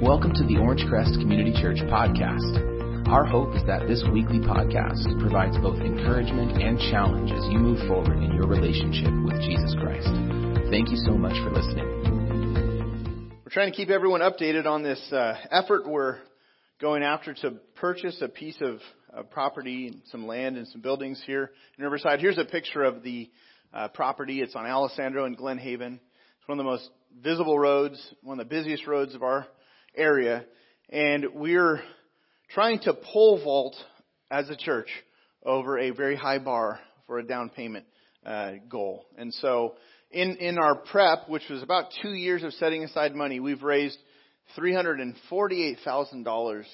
Welcome to the Orangecrest Community Church podcast. Our hope is that this weekly podcast provides both encouragement and challenge as you move forward in your relationship with Jesus Christ. Thank you so much for listening. We're trying to keep everyone updated on this uh, effort we're going after to purchase a piece of, property and some land and some buildings here in Riverside. Here's a picture of the uh, property. It's on Alessandro and Glen Haven. It's one of the most visible roads, one of the busiest roads of our area, and we're trying to pole vault as a church over a very high bar for a down payment uh, goal. And so, in in our prep, which was about two years of setting aside money, we've raised three hundred and forty-eight thousand dollars,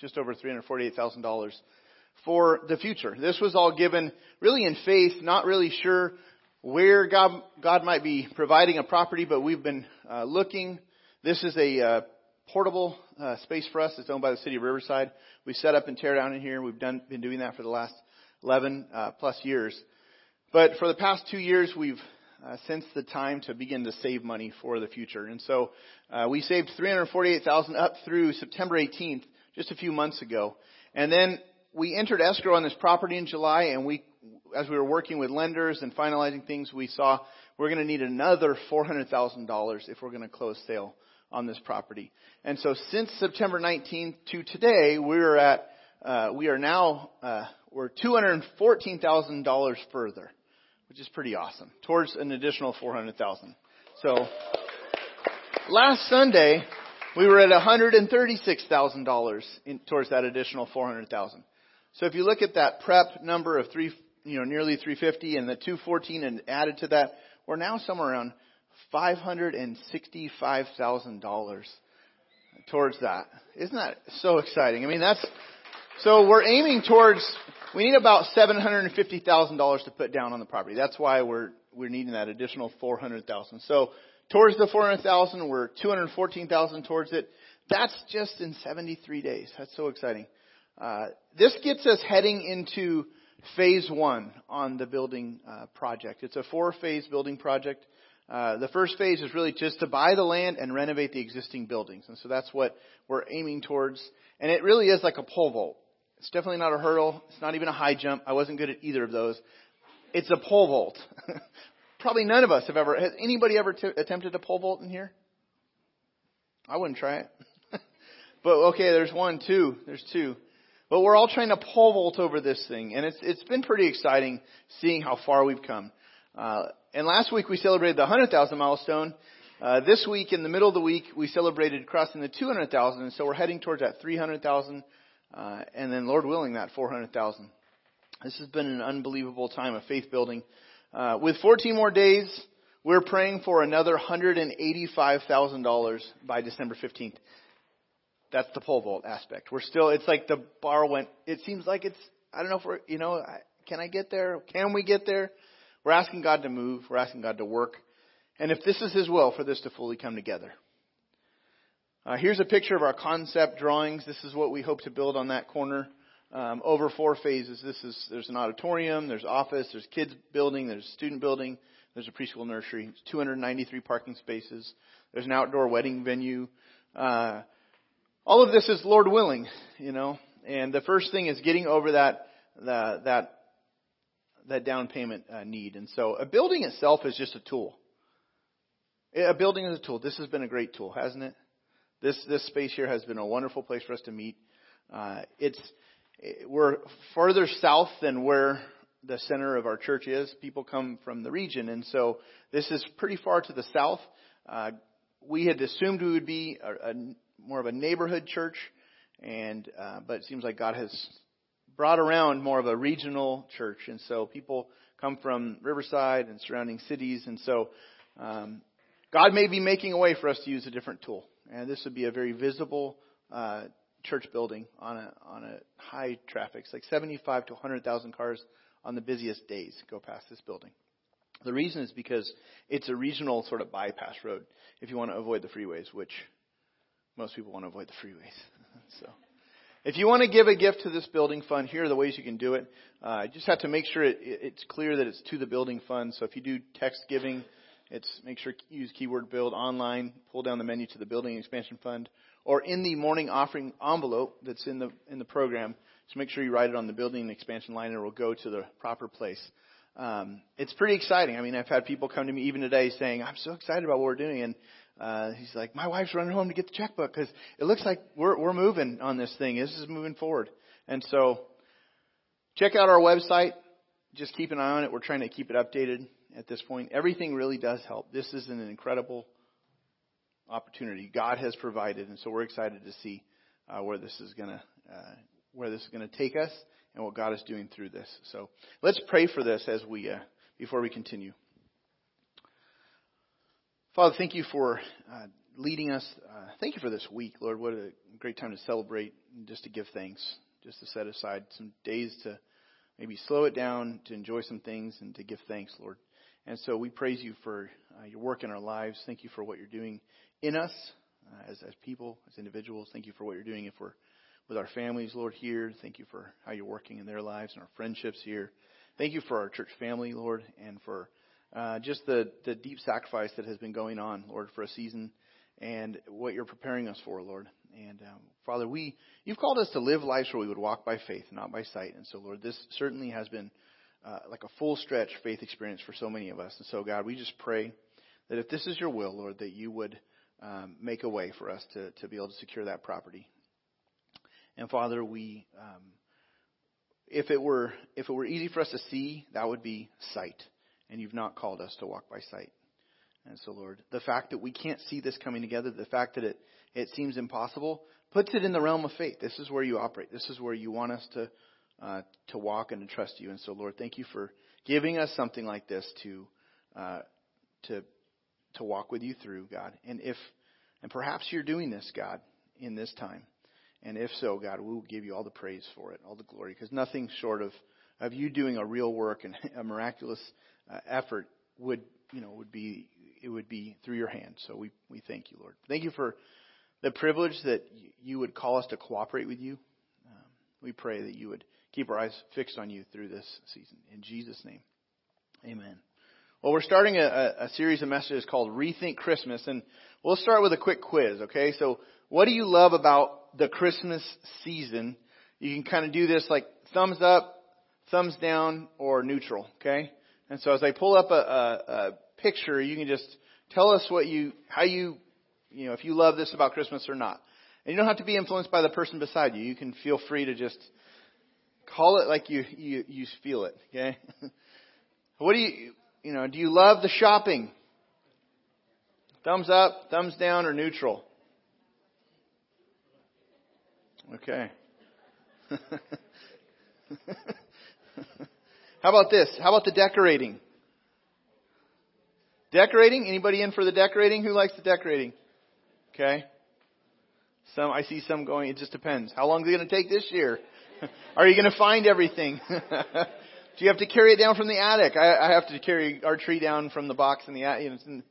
just over three hundred forty-eight thousand dollars for the future. This was all given really in faith, not really sure where God God might be providing a property, but we've been uh, looking. This is a uh, portable uh, space for us. It's owned by the city of Riverside. We set up and tear down in here. We've done been doing that for the last 11 uh, plus years. But for the past two years, we've uh, sensed the time to begin to save money for the future. And so uh, we saved 348,000 up through September 18th, just a few months ago. And then we entered escrow on this property in July, and we, as we were working with lenders and finalizing things, we saw we're going to need another $400,000 if we're going to close sale on this property. And so since September 19th to today, we're at, uh, we are now, uh, we're $214,000 further, which is pretty awesome, towards an additional 400,000. So, last Sunday, we were at $136,000 towards that additional 400,000. So if you look at that prep number of three, you know, nearly 350 and the 214 and added to that, we're now somewhere around $565,000 towards that. Isn't that so exciting? I mean, that's, so we're aiming towards, we need about $750,000 to put down on the property. That's why we're, we're needing that additional 400,000. So towards the 400,000, we're 214,000 towards it. That's just in 73 days. That's so exciting. Uh, this gets us heading into phase one on the building uh, project. It's a four phase building project. Uh, the first phase is really just to buy the land and renovate the existing buildings. And so that's what we're aiming towards. And it really is like a pole vault. It's definitely not a hurdle. It's not even a high jump. I wasn't good at either of those. It's a pole vault. Probably none of us have ever, has anybody ever t- attempted a pole vault in here? I wouldn't try it. but okay, there's one, two, there's two. But we're all trying to pole vault over this thing, and it's it's been pretty exciting seeing how far we've come. Uh, and last week we celebrated the 100,000 milestone. Uh, this week, in the middle of the week, we celebrated crossing the 200,000, and so we're heading towards that 300,000, uh, and then, Lord willing, that 400,000. This has been an unbelievable time of faith building. Uh, with 14 more days, we're praying for another $185,000 by December 15th. That's the pole vault aspect. We're still, it's like the bar went, it seems like it's, I don't know if we're, you know, can I get there? Can we get there? We're asking God to move. We're asking God to work. And if this is His will, for this to fully come together. Uh, here's a picture of our concept drawings. This is what we hope to build on that corner um, over four phases. This is there's an auditorium, there's office, there's kids building, there's student building, there's a preschool nursery, 293 parking spaces, there's an outdoor wedding venue. Uh, all of this is Lord willing, you know. And the first thing is getting over that the, that that down payment uh, need. And so a building itself is just a tool. A building is a tool. This has been a great tool, hasn't it? This this space here has been a wonderful place for us to meet. Uh, it's we're further south than where the center of our church is. People come from the region, and so this is pretty far to the south. Uh, we had assumed we would be a, a, more of a neighborhood church, and uh, but it seems like God has brought around more of a regional church. And so people come from Riverside and surrounding cities. And so um, God may be making a way for us to use a different tool. And this would be a very visible uh, church building on a on a high traffic. It's like 75 to 100,000 cars on the busiest days go past this building. The reason is because it's a regional sort of bypass road if you want to avoid the freeways, which most people want to avoid the freeways. so if you want to give a gift to this building fund, here are the ways you can do it. Uh, you just have to make sure it, it's clear that it's to the building fund. So if you do text giving, It's make sure you use keyword build online, pull down the menu to the building expansion fund, or in the morning offering envelope that's in the in the program. Just make sure you write it on the building expansion line, and it will go to the proper place. Um, it's pretty exciting. I mean, I've had people come to me even today saying, "I'm so excited about what we're doing," and uh, he's like, "My wife's running home to get the checkbook because it looks like we're we're moving on this thing. This is moving forward." And so, check out our website. Just keep an eye on it. We're trying to keep it updated at this point. Everything really does help. This is an incredible opportunity God has provided, and so we're excited to see uh, where this is going to uh, where this is going to take us and what God is doing through this. So let's pray for this as we uh, before we continue. Father, thank you for uh, leading us. Uh, thank you for this week, Lord. What a great time to celebrate and just to give thanks, just to set aside some days to maybe slow it down, to enjoy some things, and to give thanks, Lord. And so we praise you for uh, your work in our lives. Thank you for what you're doing in us uh, as, as people, as individuals. Thank you for what you're doing if we're with our families, Lord, here. Thank you for how you're working in their lives and our friendships here. Thank you for our church family, Lord, and for uh, just the, the deep sacrifice that has been going on, Lord, for a season and what you're preparing us for, Lord. And um, Father, we you've called us to live lives where we would walk by faith, not by sight. And so, Lord, this certainly has been uh, like a full stretch faith experience for so many of us. And so, God, we just pray that if this is your will, Lord, that you would um, make a way for us to, to be able to secure that property. And Father, we, um, if it were if it were easy for us to see, that would be sight. And you've not called us to walk by sight. And so, Lord, the fact that we can't see this coming together, the fact that it, it seems impossible, puts it in the realm of faith. This is where you operate. This is where you want us to uh, to walk and to trust you. And so, Lord, thank you for giving us something like this to uh, to to walk with you through, God. And if and perhaps you're doing this, God, in this time. And if so, God, we will give you all the praise for it, all the glory, because nothing short of of you doing a real work and a miraculous uh, effort would you know would be it would be through your hand. So we we thank you, Lord. Thank you for the privilege that you would call us to cooperate with you. Um, we pray that you would keep our eyes fixed on you through this season. In Jesus' name, amen. Well, we're starting a, a series of messages called Rethink Christmas, and we'll start with a quick quiz, okay? So, what do you love about the Christmas season? You can kind of do this like thumbs up, thumbs down, or neutral, okay? And so, as I pull up a, a, a picture, you can just tell us what you, how you, you know, if you love this about Christmas or not. And you don't have to be influenced by the person beside you. You can feel free to just Call it like you, you, you feel it, okay? what do you, you know, do you love the shopping? Thumbs up, thumbs down, or neutral? Okay. How about this? How about the decorating? Decorating? Anybody in for the decorating? Who likes the decorating? Okay. Some I see some going. It just depends. How long is it going to take this year? Are you going to find everything? Do you have to carry it down from the attic? I, I have to carry our tree down from the box in the attic. You know,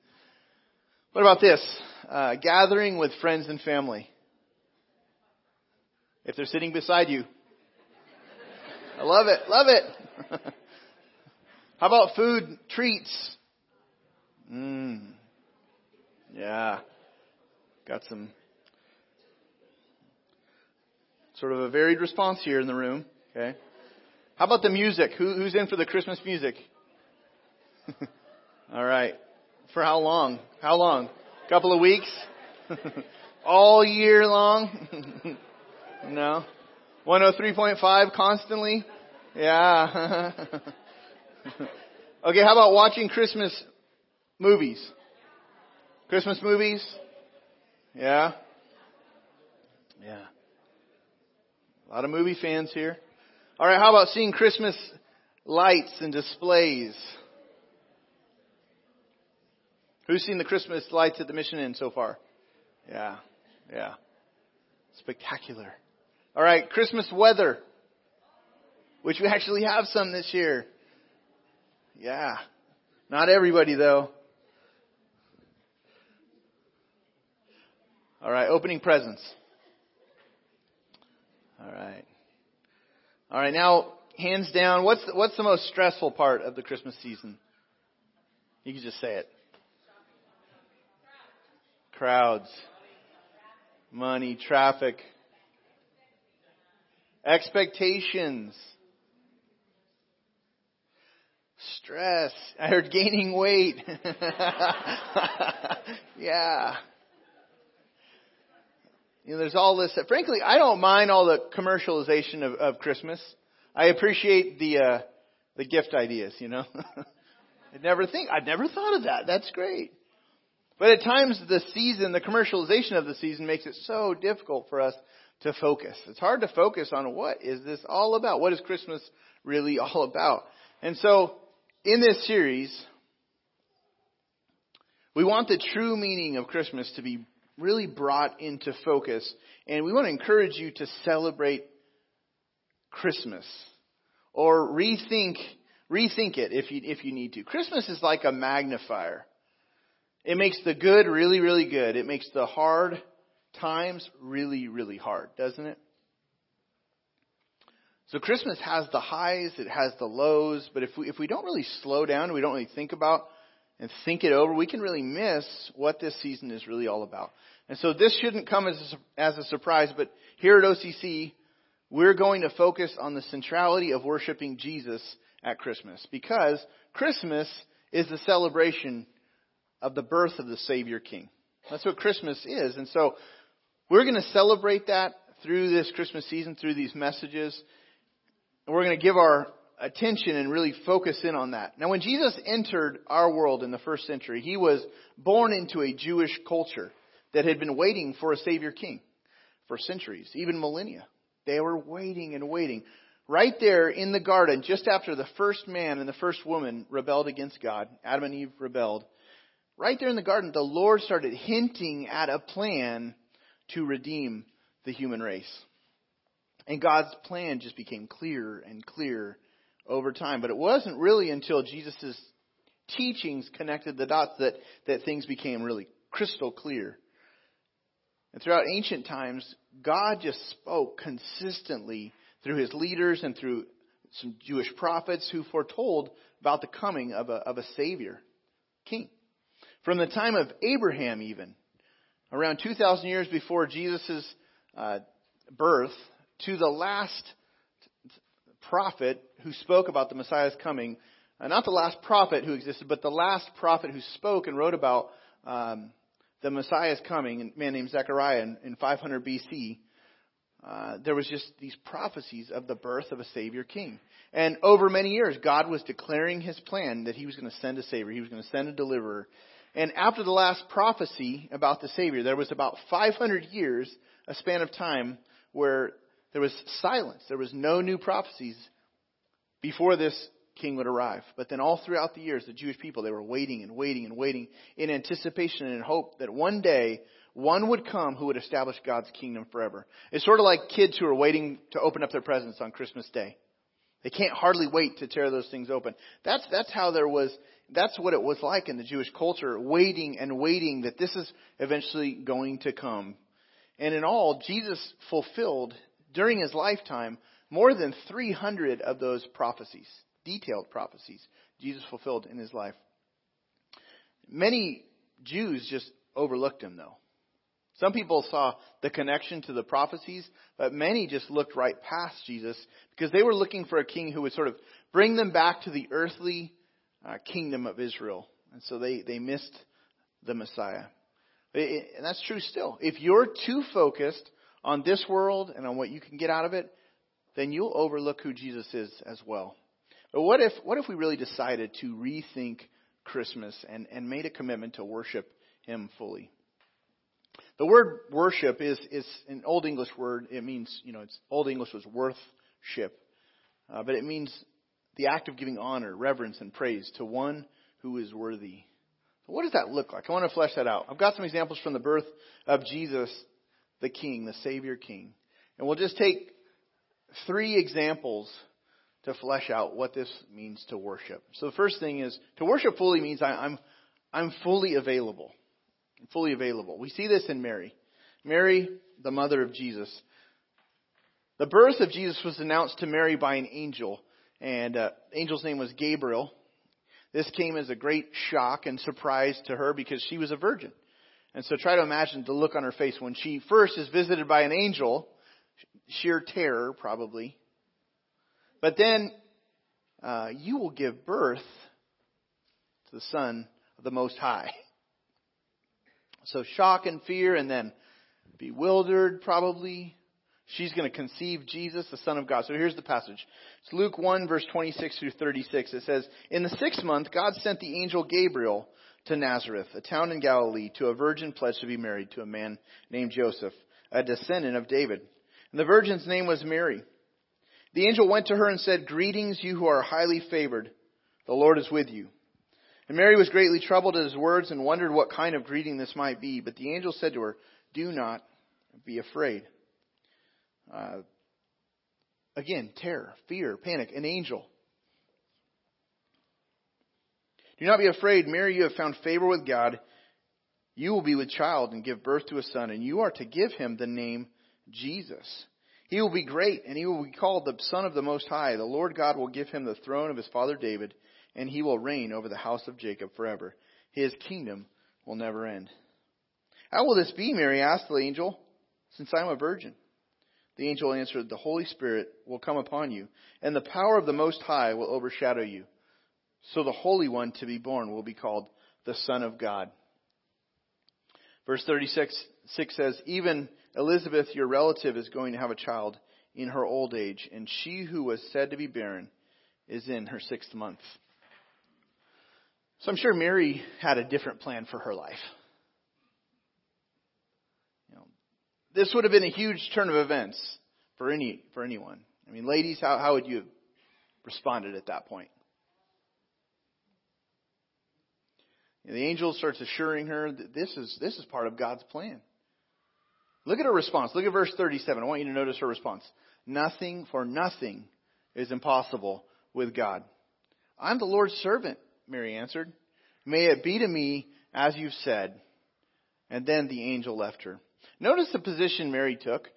what about this? Uh, gathering with friends and family. If they're sitting beside you. I love it. Love it. How about food treats? Mmm. Yeah. Got some Sort of a varied response here in the room. Okay. How about the music? Who, who's in for the Christmas music? All right. For how long? How long? A couple of weeks? All year long? no. 103.5 constantly? Yeah. okay, how about watching Christmas movies? Christmas movies? Yeah. Yeah. A lot of movie fans here. All right, how about seeing Christmas lights and displays? Who's seen the Christmas lights at the Mission Inn so far? Yeah, yeah. Spectacular. All right, Christmas weather, which we actually have some this year. Yeah. Not everybody though. All right, opening presents. All right. All right. Now, hands down, what's the, what's the most stressful part of the Christmas season? You can just say it. Crowds. Money, traffic. Expectations. Stress. I heard gaining weight. yeah. You know, there's all this. Frankly, I don't mind all the commercialization of, of Christmas. I appreciate the uh, the gift ideas. You know, I'd never think I'd never thought of that. That's great. But at times, the season, the commercialization of the season, makes it so difficult for us to focus. It's hard to focus on what is this all about. What is Christmas really all about? And so, in this series, we want the true meaning of Christmas to be really brought into focus. And we want to encourage you to celebrate Christmas or rethink rethink it if you if you need to. Christmas is like a magnifier. It makes the good really really good. It makes the hard times really really hard, doesn't it? So Christmas has the highs, it has the lows, but if we if we don't really slow down, we don't really think about and think it over, we can really miss what this season is really all about. And so this shouldn't come as a, as a surprise, but here at OCC, we're going to focus on the centrality of worshiping Jesus at Christmas because Christmas is the celebration of the birth of the Savior King. That's what Christmas is. And so we're going to celebrate that through this Christmas season, through these messages. And we're going to give our attention and really focus in on that. Now, when Jesus entered our world in the first century, he was born into a Jewish culture that had been waiting for a Savior King for centuries, even millennia. They were waiting and waiting. Right there in the garden, just after the first man and the first woman rebelled against God, Adam and Eve rebelled, right there in the garden, the Lord started hinting at a plan to redeem the human race. And God's plan just became clearer and clearer over time. But it wasn't really until Jesus' teachings connected the dots that, that things became really crystal clear. And throughout ancient times, God just spoke consistently through his leaders and through some Jewish prophets who foretold about the coming of a, of a Savior, King. From the time of Abraham, even, around 2,000 years before Jesus' uh, birth, to the last prophet who spoke about the Messiah's coming, uh, not the last prophet who existed, but the last prophet who spoke and wrote about um, the Messiah's coming, a man named Zechariah in, in 500 BC, uh, there was just these prophecies of the birth of a Savior King. And over many years, God was declaring His plan that He was going to send a Savior, He was going to send a deliverer. And after the last prophecy about the Savior, there was about 500 years, a span of time, where there was silence. There was no new prophecies before this king would arrive. But then all throughout the years, the Jewish people, they were waiting and waiting and waiting in anticipation and in hope that one day one would come who would establish God's kingdom forever. It's sort of like kids who are waiting to open up their presents on Christmas Day. They can't hardly wait to tear those things open. That's, that's how there was, that's what it was like in the Jewish culture, waiting and waiting that this is eventually going to come. And in all, Jesus fulfilled during his lifetime more than 300 of those prophecies, detailed prophecies, Jesus fulfilled in his life. Many Jews just overlooked him, though. Some people saw the connection to the prophecies, but many just looked right past Jesus because they were looking for a king who would sort of bring them back to the earthly uh, kingdom of Israel. And so they, they missed the Messiah. And that's true still. If you're too focused on this world and on what you can get out of it, then you'll overlook who Jesus is as well. But what if, what if we really decided to rethink Christmas and, and made a commitment to worship Him fully? The word worship is, is an Old English word. It means, you know, it's, Old English was worthship. Uh, but it means the act of giving honor, reverence, and praise to one who is worthy. So what does that look like? I want to flesh that out. I've got some examples from the birth of Jesus, the King, the Savior King. And we'll just take three examples to flesh out what this means to worship. So the first thing is to worship fully means I, I'm I'm fully available. I'm fully available. We see this in Mary. Mary, the mother of Jesus. The birth of Jesus was announced to Mary by an angel, and uh, angel's name was Gabriel. This came as a great shock and surprise to her because she was a virgin. And so try to imagine the look on her face when she first is visited by an angel, sheer terror probably. But then uh, you will give birth to the Son of the Most High. So shock and fear, and then bewildered probably. She's going to conceive Jesus, the Son of God. So here's the passage. It's Luke 1, verse 26 through 36. It says, In the sixth month, God sent the angel Gabriel to Nazareth, a town in Galilee, to a virgin pledged to be married to a man named Joseph, a descendant of David. And the virgin's name was Mary. The angel went to her and said, Greetings, you who are highly favored. The Lord is with you. And Mary was greatly troubled at his words and wondered what kind of greeting this might be. But the angel said to her, Do not be afraid. Uh, again, terror, fear, panic, an angel. Do not be afraid, Mary, you have found favor with God. You will be with child and give birth to a son, and you are to give him the name Jesus. He will be great, and he will be called the Son of the Most High. The Lord God will give him the throne of his father David, and he will reign over the house of Jacob forever. His kingdom will never end. How will this be, Mary asked the angel, since I am a virgin? The angel answered, The Holy Spirit will come upon you, and the power of the Most High will overshadow you. So the Holy One to be born will be called the Son of God. Verse 36 6 says, Even Elizabeth, your relative, is going to have a child in her old age, and she who was said to be barren is in her sixth month. So I'm sure Mary had a different plan for her life. You know, this would have been a huge turn of events for any for anyone. I mean, ladies, how, how would you have responded at that point? The angel starts assuring her that this is, this is part of God's plan. Look at her response. Look at verse 37. I want you to notice her response. Nothing for nothing is impossible with God. I'm the Lord's servant, Mary answered. May it be to me as you've said. And then the angel left her. Notice the position Mary took.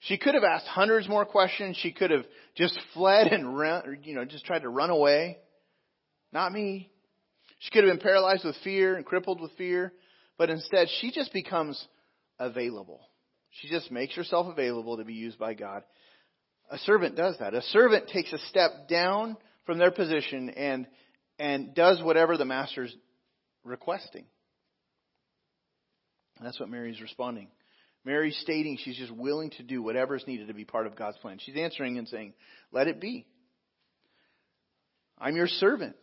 She could have asked hundreds more questions. She could have just fled and run, you know, just tried to run away. Not me. She could have been paralyzed with fear and crippled with fear, but instead she just becomes available. She just makes herself available to be used by God. A servant does that. A servant takes a step down from their position and and does whatever the master's requesting. And that's what Mary's responding. Mary's stating she's just willing to do whatever is needed to be part of God's plan. She's answering and saying, Let it be. I'm your servant.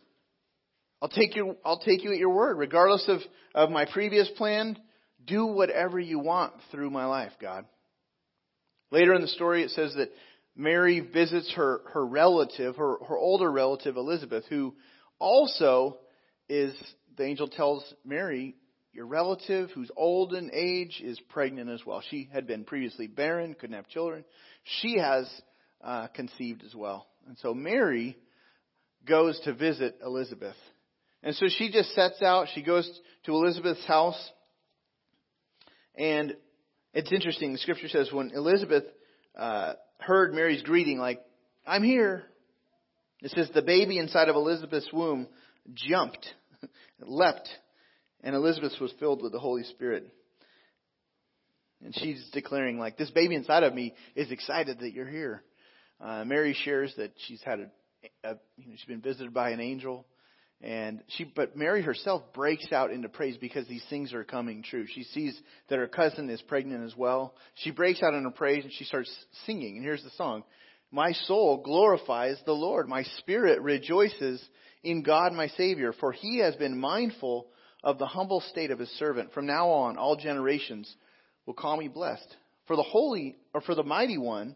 I'll take you, I'll take you at your word. Regardless of, of my previous plan, do whatever you want through my life, God. Later in the story, it says that Mary visits her, her relative, her, her older relative, Elizabeth, who also is, the angel tells Mary, your relative who's old in age is pregnant as well. She had been previously barren, couldn't have children. She has uh, conceived as well. And so Mary goes to visit Elizabeth. And so she just sets out. She goes to Elizabeth's house. And it's interesting. The scripture says when Elizabeth uh, heard Mary's greeting, like, I'm here. It says the baby inside of Elizabeth's womb jumped, leapt, and Elizabeth was filled with the Holy Spirit. And she's declaring, like, this baby inside of me is excited that you're here. Uh, Mary shares that she's had a, a you know, she's been visited by an angel. And she, but Mary herself breaks out into praise because these things are coming true. She sees that her cousin is pregnant as well. She breaks out into praise and she starts singing. And here's the song. My soul glorifies the Lord. My spirit rejoices in God my Savior, for he has been mindful of the humble state of his servant. From now on, all generations will call me blessed. For the holy, or for the mighty one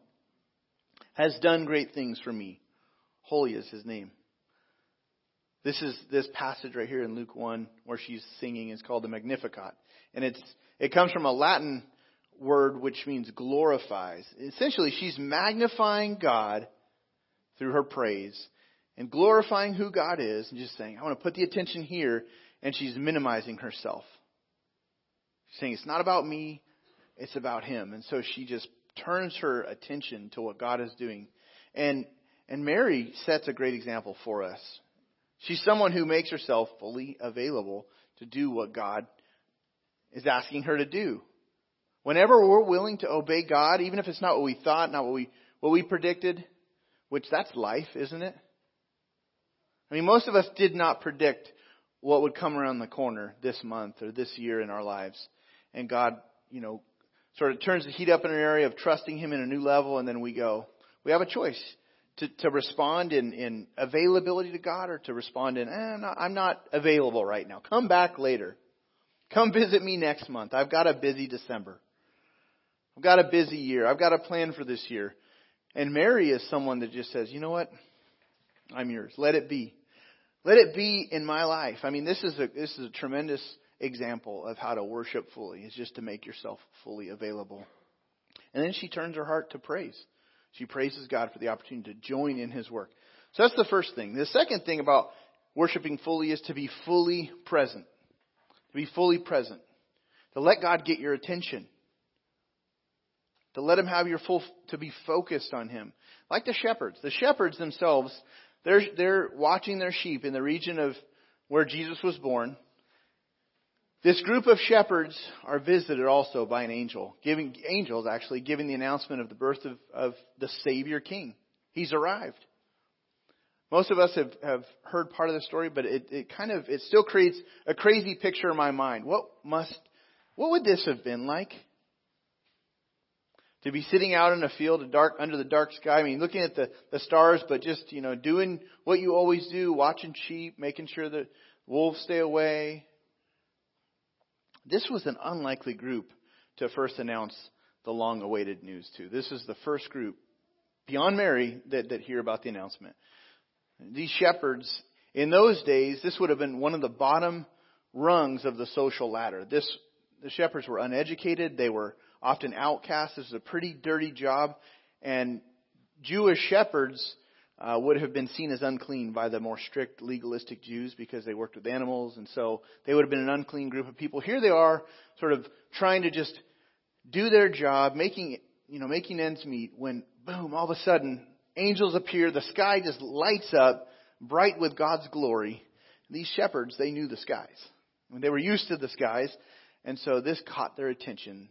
has done great things for me. Holy is his name. This is this passage right here in Luke 1 where she's singing is called the Magnificat. And it's, it comes from a Latin word which means glorifies. Essentially, she's magnifying God through her praise and glorifying who God is and just saying, I want to put the attention here. And she's minimizing herself. She's saying, it's not about me, it's about Him. And so she just turns her attention to what God is doing. And, and Mary sets a great example for us. She's someone who makes herself fully available to do what God is asking her to do. Whenever we're willing to obey God, even if it's not what we thought, not what we, what we predicted, which that's life, isn't it? I mean, most of us did not predict what would come around the corner this month or this year in our lives. And God, you know, sort of turns the heat up in an area of trusting Him in a new level, and then we go. We have a choice to, to respond in, in availability to God or to respond in, eh, not, I'm not available right now. Come back later. Come visit me next month. I've got a busy December. I've got a busy year. I've got a plan for this year. And Mary is someone that just says, you know what? I'm yours. Let it be. Let it be in my life. I mean, this is a, this is a tremendous example of how to worship fully, It's just to make yourself fully available. And then she turns her heart to praise. She praises God for the opportunity to join in His work. So that's the first thing. The second thing about worshiping fully is to be fully present. To be fully present. To let God get your attention to let him have your full, to be focused on him. Like the shepherds. The shepherds themselves, they're, they're watching their sheep in the region of where Jesus was born. This group of shepherds are visited also by an angel, giving, angels actually giving the announcement of the birth of, of the Savior King. He's arrived. Most of us have, have heard part of the story, but it, it kind of, it still creates a crazy picture in my mind. What must, what would this have been like? to be sitting out in a field dark under the dark sky. I mean, looking at the, the stars, but just, you know, doing what you always do, watching sheep, making sure that wolves stay away. This was an unlikely group to first announce the long awaited news to. This is the first group beyond Mary that, that hear about the announcement. These shepherds, in those days, this would have been one of the bottom rungs of the social ladder. This, the shepherds were uneducated. They were often outcast. This is a pretty dirty job. And Jewish shepherds uh, would have been seen as unclean by the more strict legalistic Jews because they worked with animals. And so they would have been an unclean group of people. Here they are, sort of trying to just do their job, making, you know, making ends meet when boom, all of a sudden, angels appear. The sky just lights up bright with God's glory. These shepherds, they knew the skies. I mean, they were used to the skies. And so this caught their attention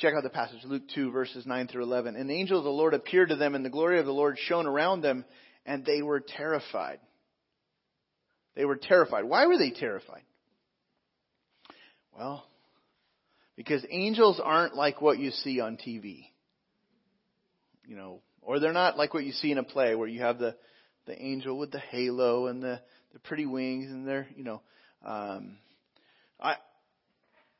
Check out the passage, Luke 2, verses 9 through 11. And the angel of the Lord appeared to them, and the glory of the Lord shone around them, and they were terrified. They were terrified. Why were they terrified? Well, because angels aren't like what you see on TV. You know, or they're not like what you see in a play where you have the, the angel with the halo and the, the pretty wings and they're, you know, um, I,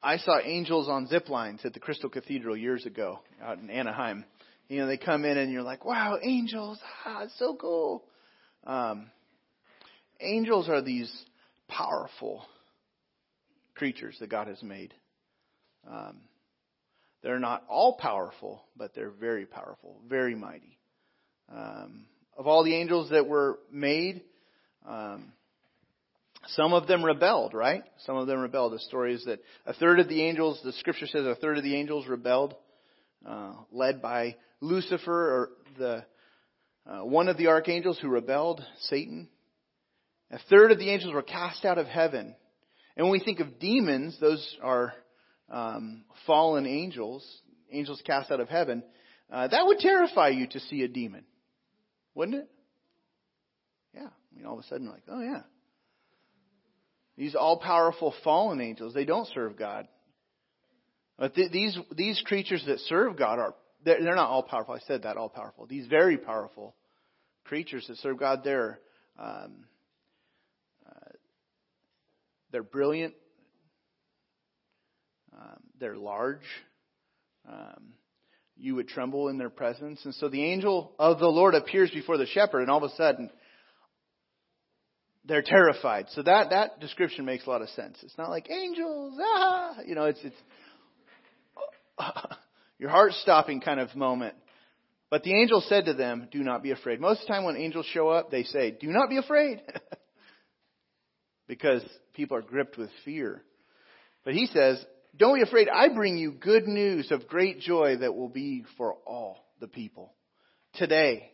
I saw angels on zip lines at the Crystal Cathedral years ago out in Anaheim. You know, they come in and you're like, wow, angels, ah, it's so cool. Um, angels are these powerful creatures that God has made. Um, they're not all powerful, but they're very powerful, very mighty. Um, of all the angels that were made, um, some of them rebelled, right? Some of them rebelled. The story is that a third of the angels, the scripture says a third of the angels rebelled, uh, led by Lucifer or the uh, one of the archangels who rebelled, Satan. A third of the angels were cast out of heaven. And when we think of demons, those are um, fallen angels, angels cast out of heaven. Uh, that would terrify you to see a demon, wouldn't it? Yeah. I mean, all of a sudden, like, oh yeah, these all powerful fallen angels, they don't serve God. But th- these, these creatures that serve God are, they're, they're not all powerful. I said that, all powerful. These very powerful creatures that serve God, they're, um, uh, they're brilliant. Um, they're large. Um, you would tremble in their presence. And so the angel of the Lord appears before the shepherd, and all of a sudden, they're terrified. So that, that description makes a lot of sense. It's not like angels, ah, you know, it's, it's your heart stopping kind of moment. But the angel said to them, do not be afraid. Most of the time when angels show up, they say, do not be afraid. because people are gripped with fear. But he says, don't be afraid. I bring you good news of great joy that will be for all the people. Today,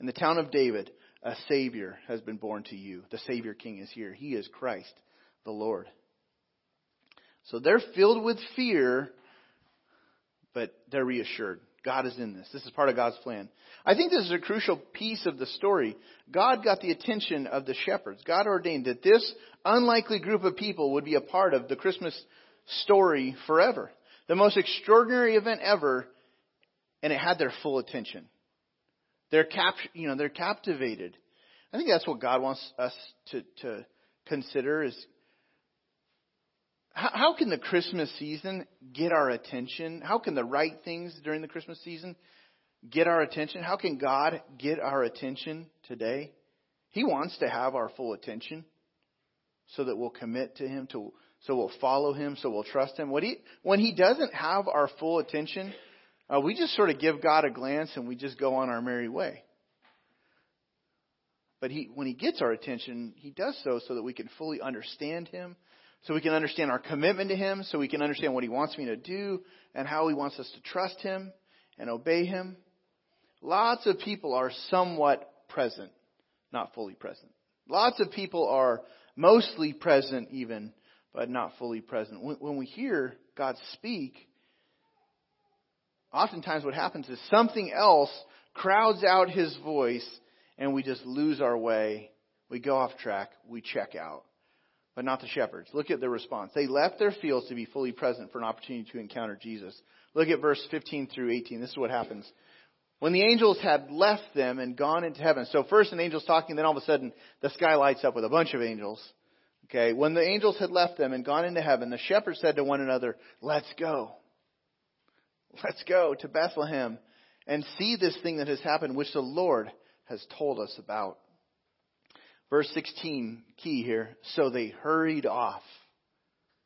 in the town of David, a Savior has been born to you. The Savior King is here. He is Christ, the Lord. So they're filled with fear, but they're reassured. God is in this. This is part of God's plan. I think this is a crucial piece of the story. God got the attention of the shepherds. God ordained that this unlikely group of people would be a part of the Christmas story forever. The most extraordinary event ever, and it had their full attention. They're cap- you know, they're captivated. I think that's what God wants us to, to consider is how, how can the Christmas season get our attention? How can the right things during the Christmas season get our attention? How can God get our attention today? He wants to have our full attention so that we'll commit to Him, to, so we'll follow Him, so we'll trust Him. When He, when he doesn't have our full attention, uh, we just sort of give God a glance and we just go on our merry way. But he, when He gets our attention, He does so so that we can fully understand Him, so we can understand our commitment to Him, so we can understand what He wants me to do, and how He wants us to trust Him and obey Him. Lots of people are somewhat present, not fully present. Lots of people are mostly present even, but not fully present. When we hear God speak, oftentimes what happens is something else crowds out His voice and we just lose our way. We go off track. We check out but not the shepherds. Look at their response. They left their fields to be fully present for an opportunity to encounter Jesus. Look at verse 15 through 18. This is what happens. When the angels had left them and gone into heaven, so first an angel's talking, then all of a sudden the sky lights up with a bunch of angels. Okay, when the angels had left them and gone into heaven, the shepherds said to one another, Let's go. Let's go to Bethlehem and see this thing that has happened, which the Lord has told us about. Verse 16, key here. So they hurried off.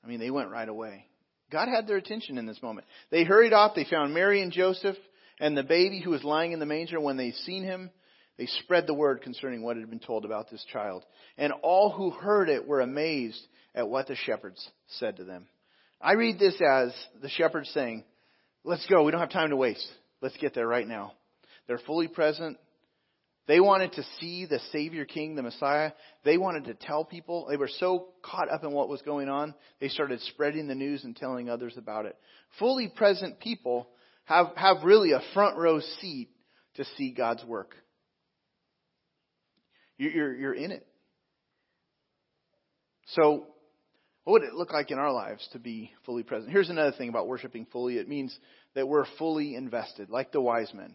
I mean, they went right away. God had their attention in this moment. They hurried off. They found Mary and Joseph and the baby who was lying in the manger. When they seen him, they spread the word concerning what had been told about this child. And all who heard it were amazed at what the shepherds said to them. I read this as the shepherds saying, Let's go. We don't have time to waste. Let's get there right now. They're fully present. They wanted to see the Savior King, the Messiah. They wanted to tell people. They were so caught up in what was going on, they started spreading the news and telling others about it. Fully present people have, have really a front row seat to see God's work. You're, you're in it. So, what would it look like in our lives to be fully present? Here's another thing about worshiping fully it means that we're fully invested, like the wise men.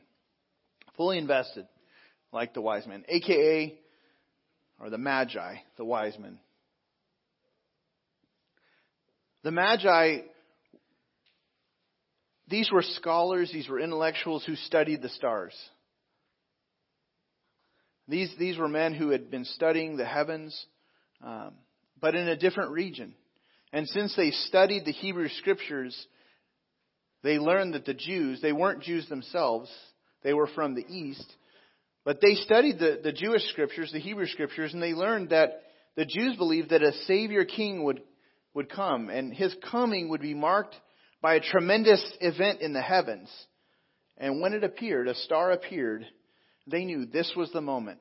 Fully invested like the wise men, aka, or the magi, the wise men. The magi, these were scholars, these were intellectuals who studied the stars. These, these were men who had been studying the heavens, um, but in a different region. And since they studied the Hebrew scriptures, they learned that the Jews, they weren't Jews themselves, they were from the east, but they studied the, the Jewish scriptures, the Hebrew scriptures, and they learned that the Jews believed that a Savior King would, would come, and his coming would be marked by a tremendous event in the heavens. And when it appeared, a star appeared, they knew this was the moment.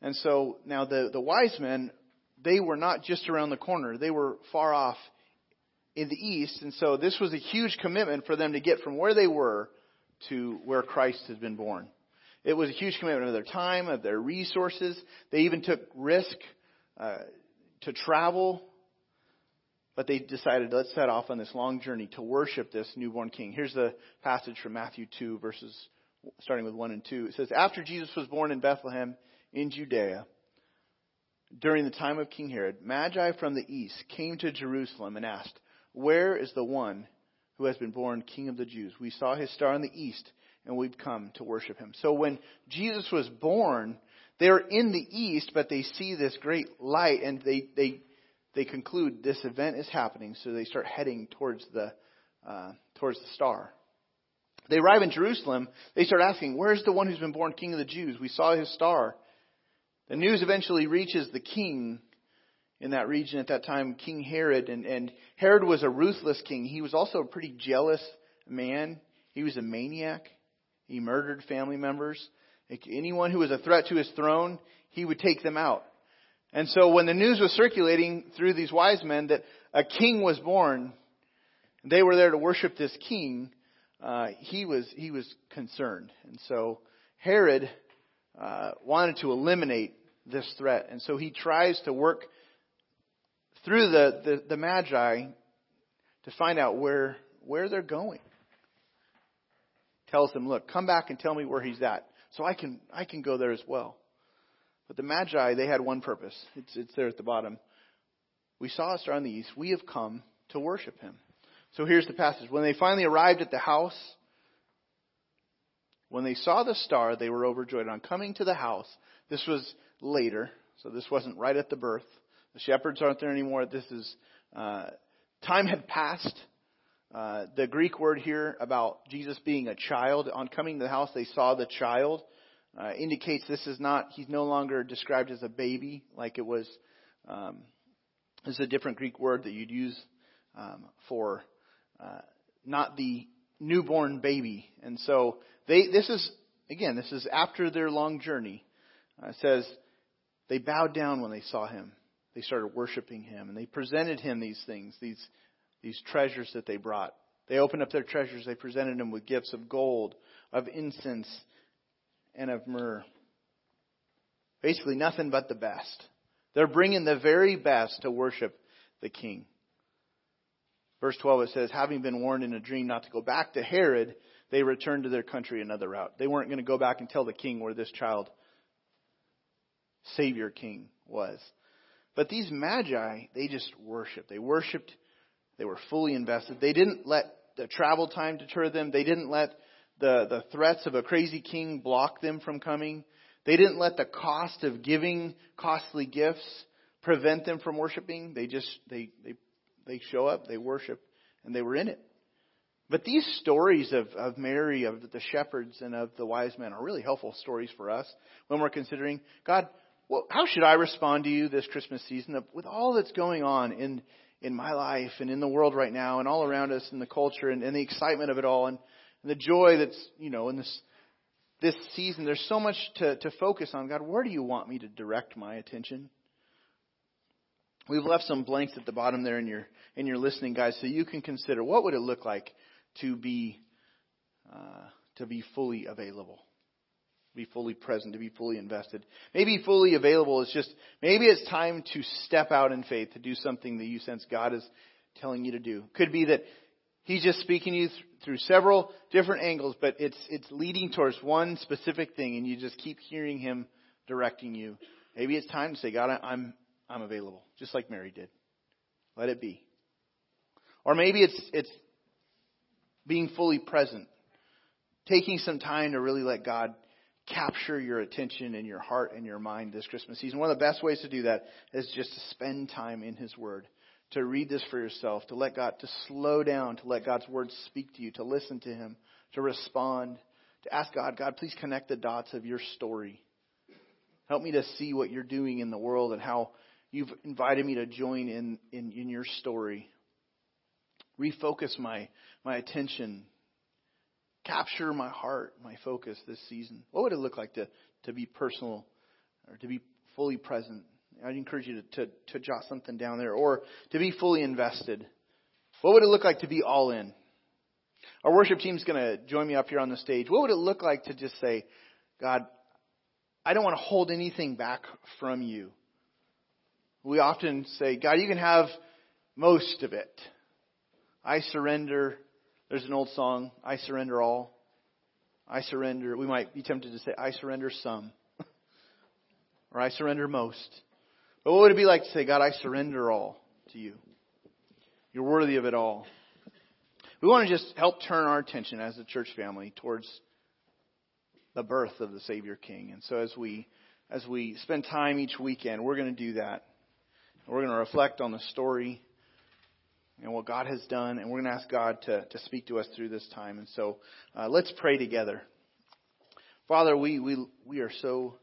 And so now the, the wise men, they were not just around the corner, they were far off in the east. And so this was a huge commitment for them to get from where they were to where Christ has been born. It was a huge commitment of their time, of their resources. They even took risk uh, to travel. But they decided, let's set off on this long journey to worship this newborn king. Here's the passage from Matthew 2, verses starting with 1 and 2. It says, After Jesus was born in Bethlehem in Judea, during the time of King Herod, Magi from the east came to Jerusalem and asked, Where is the one who has been born King of the Jews? We saw his star in the east and we've come to worship him. So when Jesus was born, they're in the east, but they see this great light and they, they, they conclude this event is happening, so they start heading towards the, uh, towards the star. They arrive in Jerusalem, they start asking, where's the one who's been born king of the Jews? We saw his star. The news eventually reaches the king in that region at that time, King Herod, and, and Herod was a ruthless king. He was also a pretty jealous man. He was a maniac. He murdered family members. Anyone who was a threat to his throne, he would take them out. And so when the news was circulating through these wise men that a king was born, they were there to worship this king, uh, he was he was concerned, and so Herod uh, wanted to eliminate this threat, and so he tries to work through the, the, the Magi to find out where where they're going. Tells them, look, come back and tell me where he's at, so I can I can go there as well. But the Magi, they had one purpose. It's it's there at the bottom. We saw a star in the east. We have come to worship him. So here's the passage. When they finally arrived at the house, when they saw the star, they were overjoyed. On coming to the house, this was later, so this wasn't right at the birth. The shepherds aren't there anymore. This is uh, time had passed. Uh, the Greek word here about Jesus being a child, on coming to the house, they saw the child, uh, indicates this is not, he's no longer described as a baby like it was. Um, this is a different Greek word that you'd use um, for uh, not the newborn baby. And so they, this is, again, this is after their long journey. Uh, it says, they bowed down when they saw him. They started worshiping him and they presented him these things, these, these treasures that they brought. They opened up their treasures. They presented him with gifts of gold, of incense, and of myrrh. Basically, nothing but the best. They're bringing the very best to worship the king. Verse 12 it says, having been warned in a dream not to go back to Herod, they returned to their country another route. They weren't going to go back and tell the king where this child, Savior King, was. But these magi, they just worshiped. They worshiped. They were fully invested. They didn't let the travel time deter them. They didn't let the, the threats of a crazy king block them from coming. They didn't let the cost of giving costly gifts prevent them from worshiping. They just, they, they they show up, they worship, and they were in it. But these stories of, of Mary, of the shepherds, and of the wise men are really helpful stories for us when we're considering, God, well, how should I respond to you this Christmas season with all that's going on in, in my life and in the world right now and all around us in the culture and, and the excitement of it all and, and the joy that's, you know, in this, this season. There's so much to, to focus on. God, where do you want me to direct my attention? We've left some blanks at the bottom there in your in your listening guys, so you can consider what would it look like to be uh, to be fully available, be fully present, to be fully invested. Maybe fully available is just maybe it's time to step out in faith to do something that you sense God is telling you to do. Could be that He's just speaking to you through several different angles, but it's it's leading towards one specific thing, and you just keep hearing Him directing you. Maybe it's time to say, God, I'm I'm available, just like Mary did. Let it be. Or maybe it's, it's being fully present, taking some time to really let God capture your attention and your heart and your mind this Christmas season. One of the best ways to do that is just to spend time in His Word, to read this for yourself, to let God, to slow down, to let God's Word speak to you, to listen to Him, to respond, to ask God, God, please connect the dots of your story. Help me to see what you're doing in the world and how You've invited me to join in, in, in your story. Refocus my, my attention. Capture my heart, my focus this season. What would it look like to, to be personal or to be fully present? I'd encourage you to, to, to jot something down there or to be fully invested. What would it look like to be all in? Our worship team's going to join me up here on the stage. What would it look like to just say, God, I don't want to hold anything back from you we often say, God, you can have most of it. I surrender. There's an old song, I surrender all. I surrender. We might be tempted to say, I surrender some. or I surrender most. But what would it be like to say, God, I surrender all to you? You're worthy of it all. We want to just help turn our attention as a church family towards the birth of the Savior King. And so as we as we spend time each weekend, we're going to do that. We're going to reflect on the story and what God has done, and we're going to ask God to, to speak to us through this time. And so uh, let's pray together. Father, we, we, we are so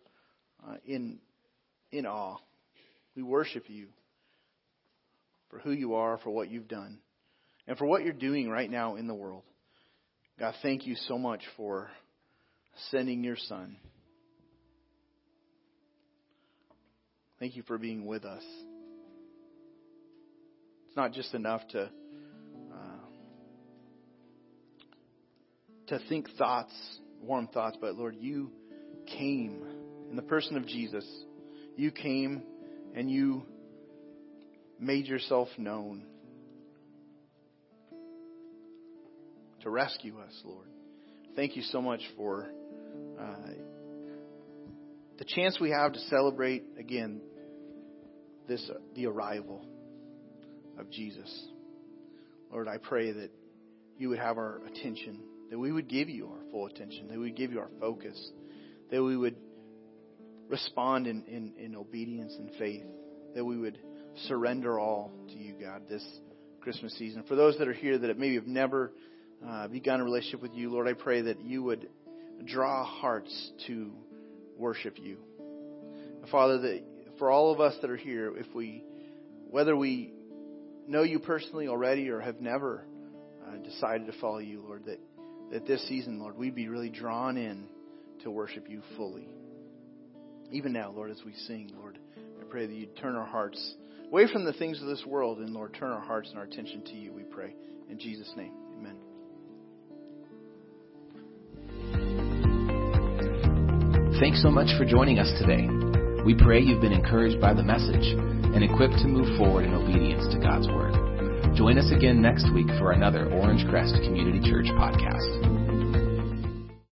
uh, in, in awe. We worship you for who you are, for what you've done, and for what you're doing right now in the world. God, thank you so much for sending your Son. Thank you for being with us It's not just enough to uh, to think thoughts, warm thoughts, but Lord, you came in the person of Jesus. You came and you made yourself known to rescue us, Lord. Thank you so much for uh, the chance we have to celebrate again this the arrival of Jesus. Lord, I pray that you would have our attention, that we would give you our full attention, that we would give you our focus, that we would respond in, in, in obedience and faith, that we would surrender all to you, God, this Christmas season. For those that are here that maybe have never uh, begun a relationship with you, Lord, I pray that you would draw hearts to worship you. Father, that for all of us that are here, if we, whether we know you personally already or have never uh, decided to follow you, Lord, that, that this season, Lord, we'd be really drawn in to worship you fully. Even now, Lord, as we sing, Lord, I pray that you'd turn our hearts away from the things of this world and, Lord, turn our hearts and our attention to you, we pray. In Jesus' name, amen. Thanks so much for joining us today. We pray you've been encouraged by the message and equipped to move forward in obedience to God's Word. Join us again next week for another Orangecrest Community Church podcast.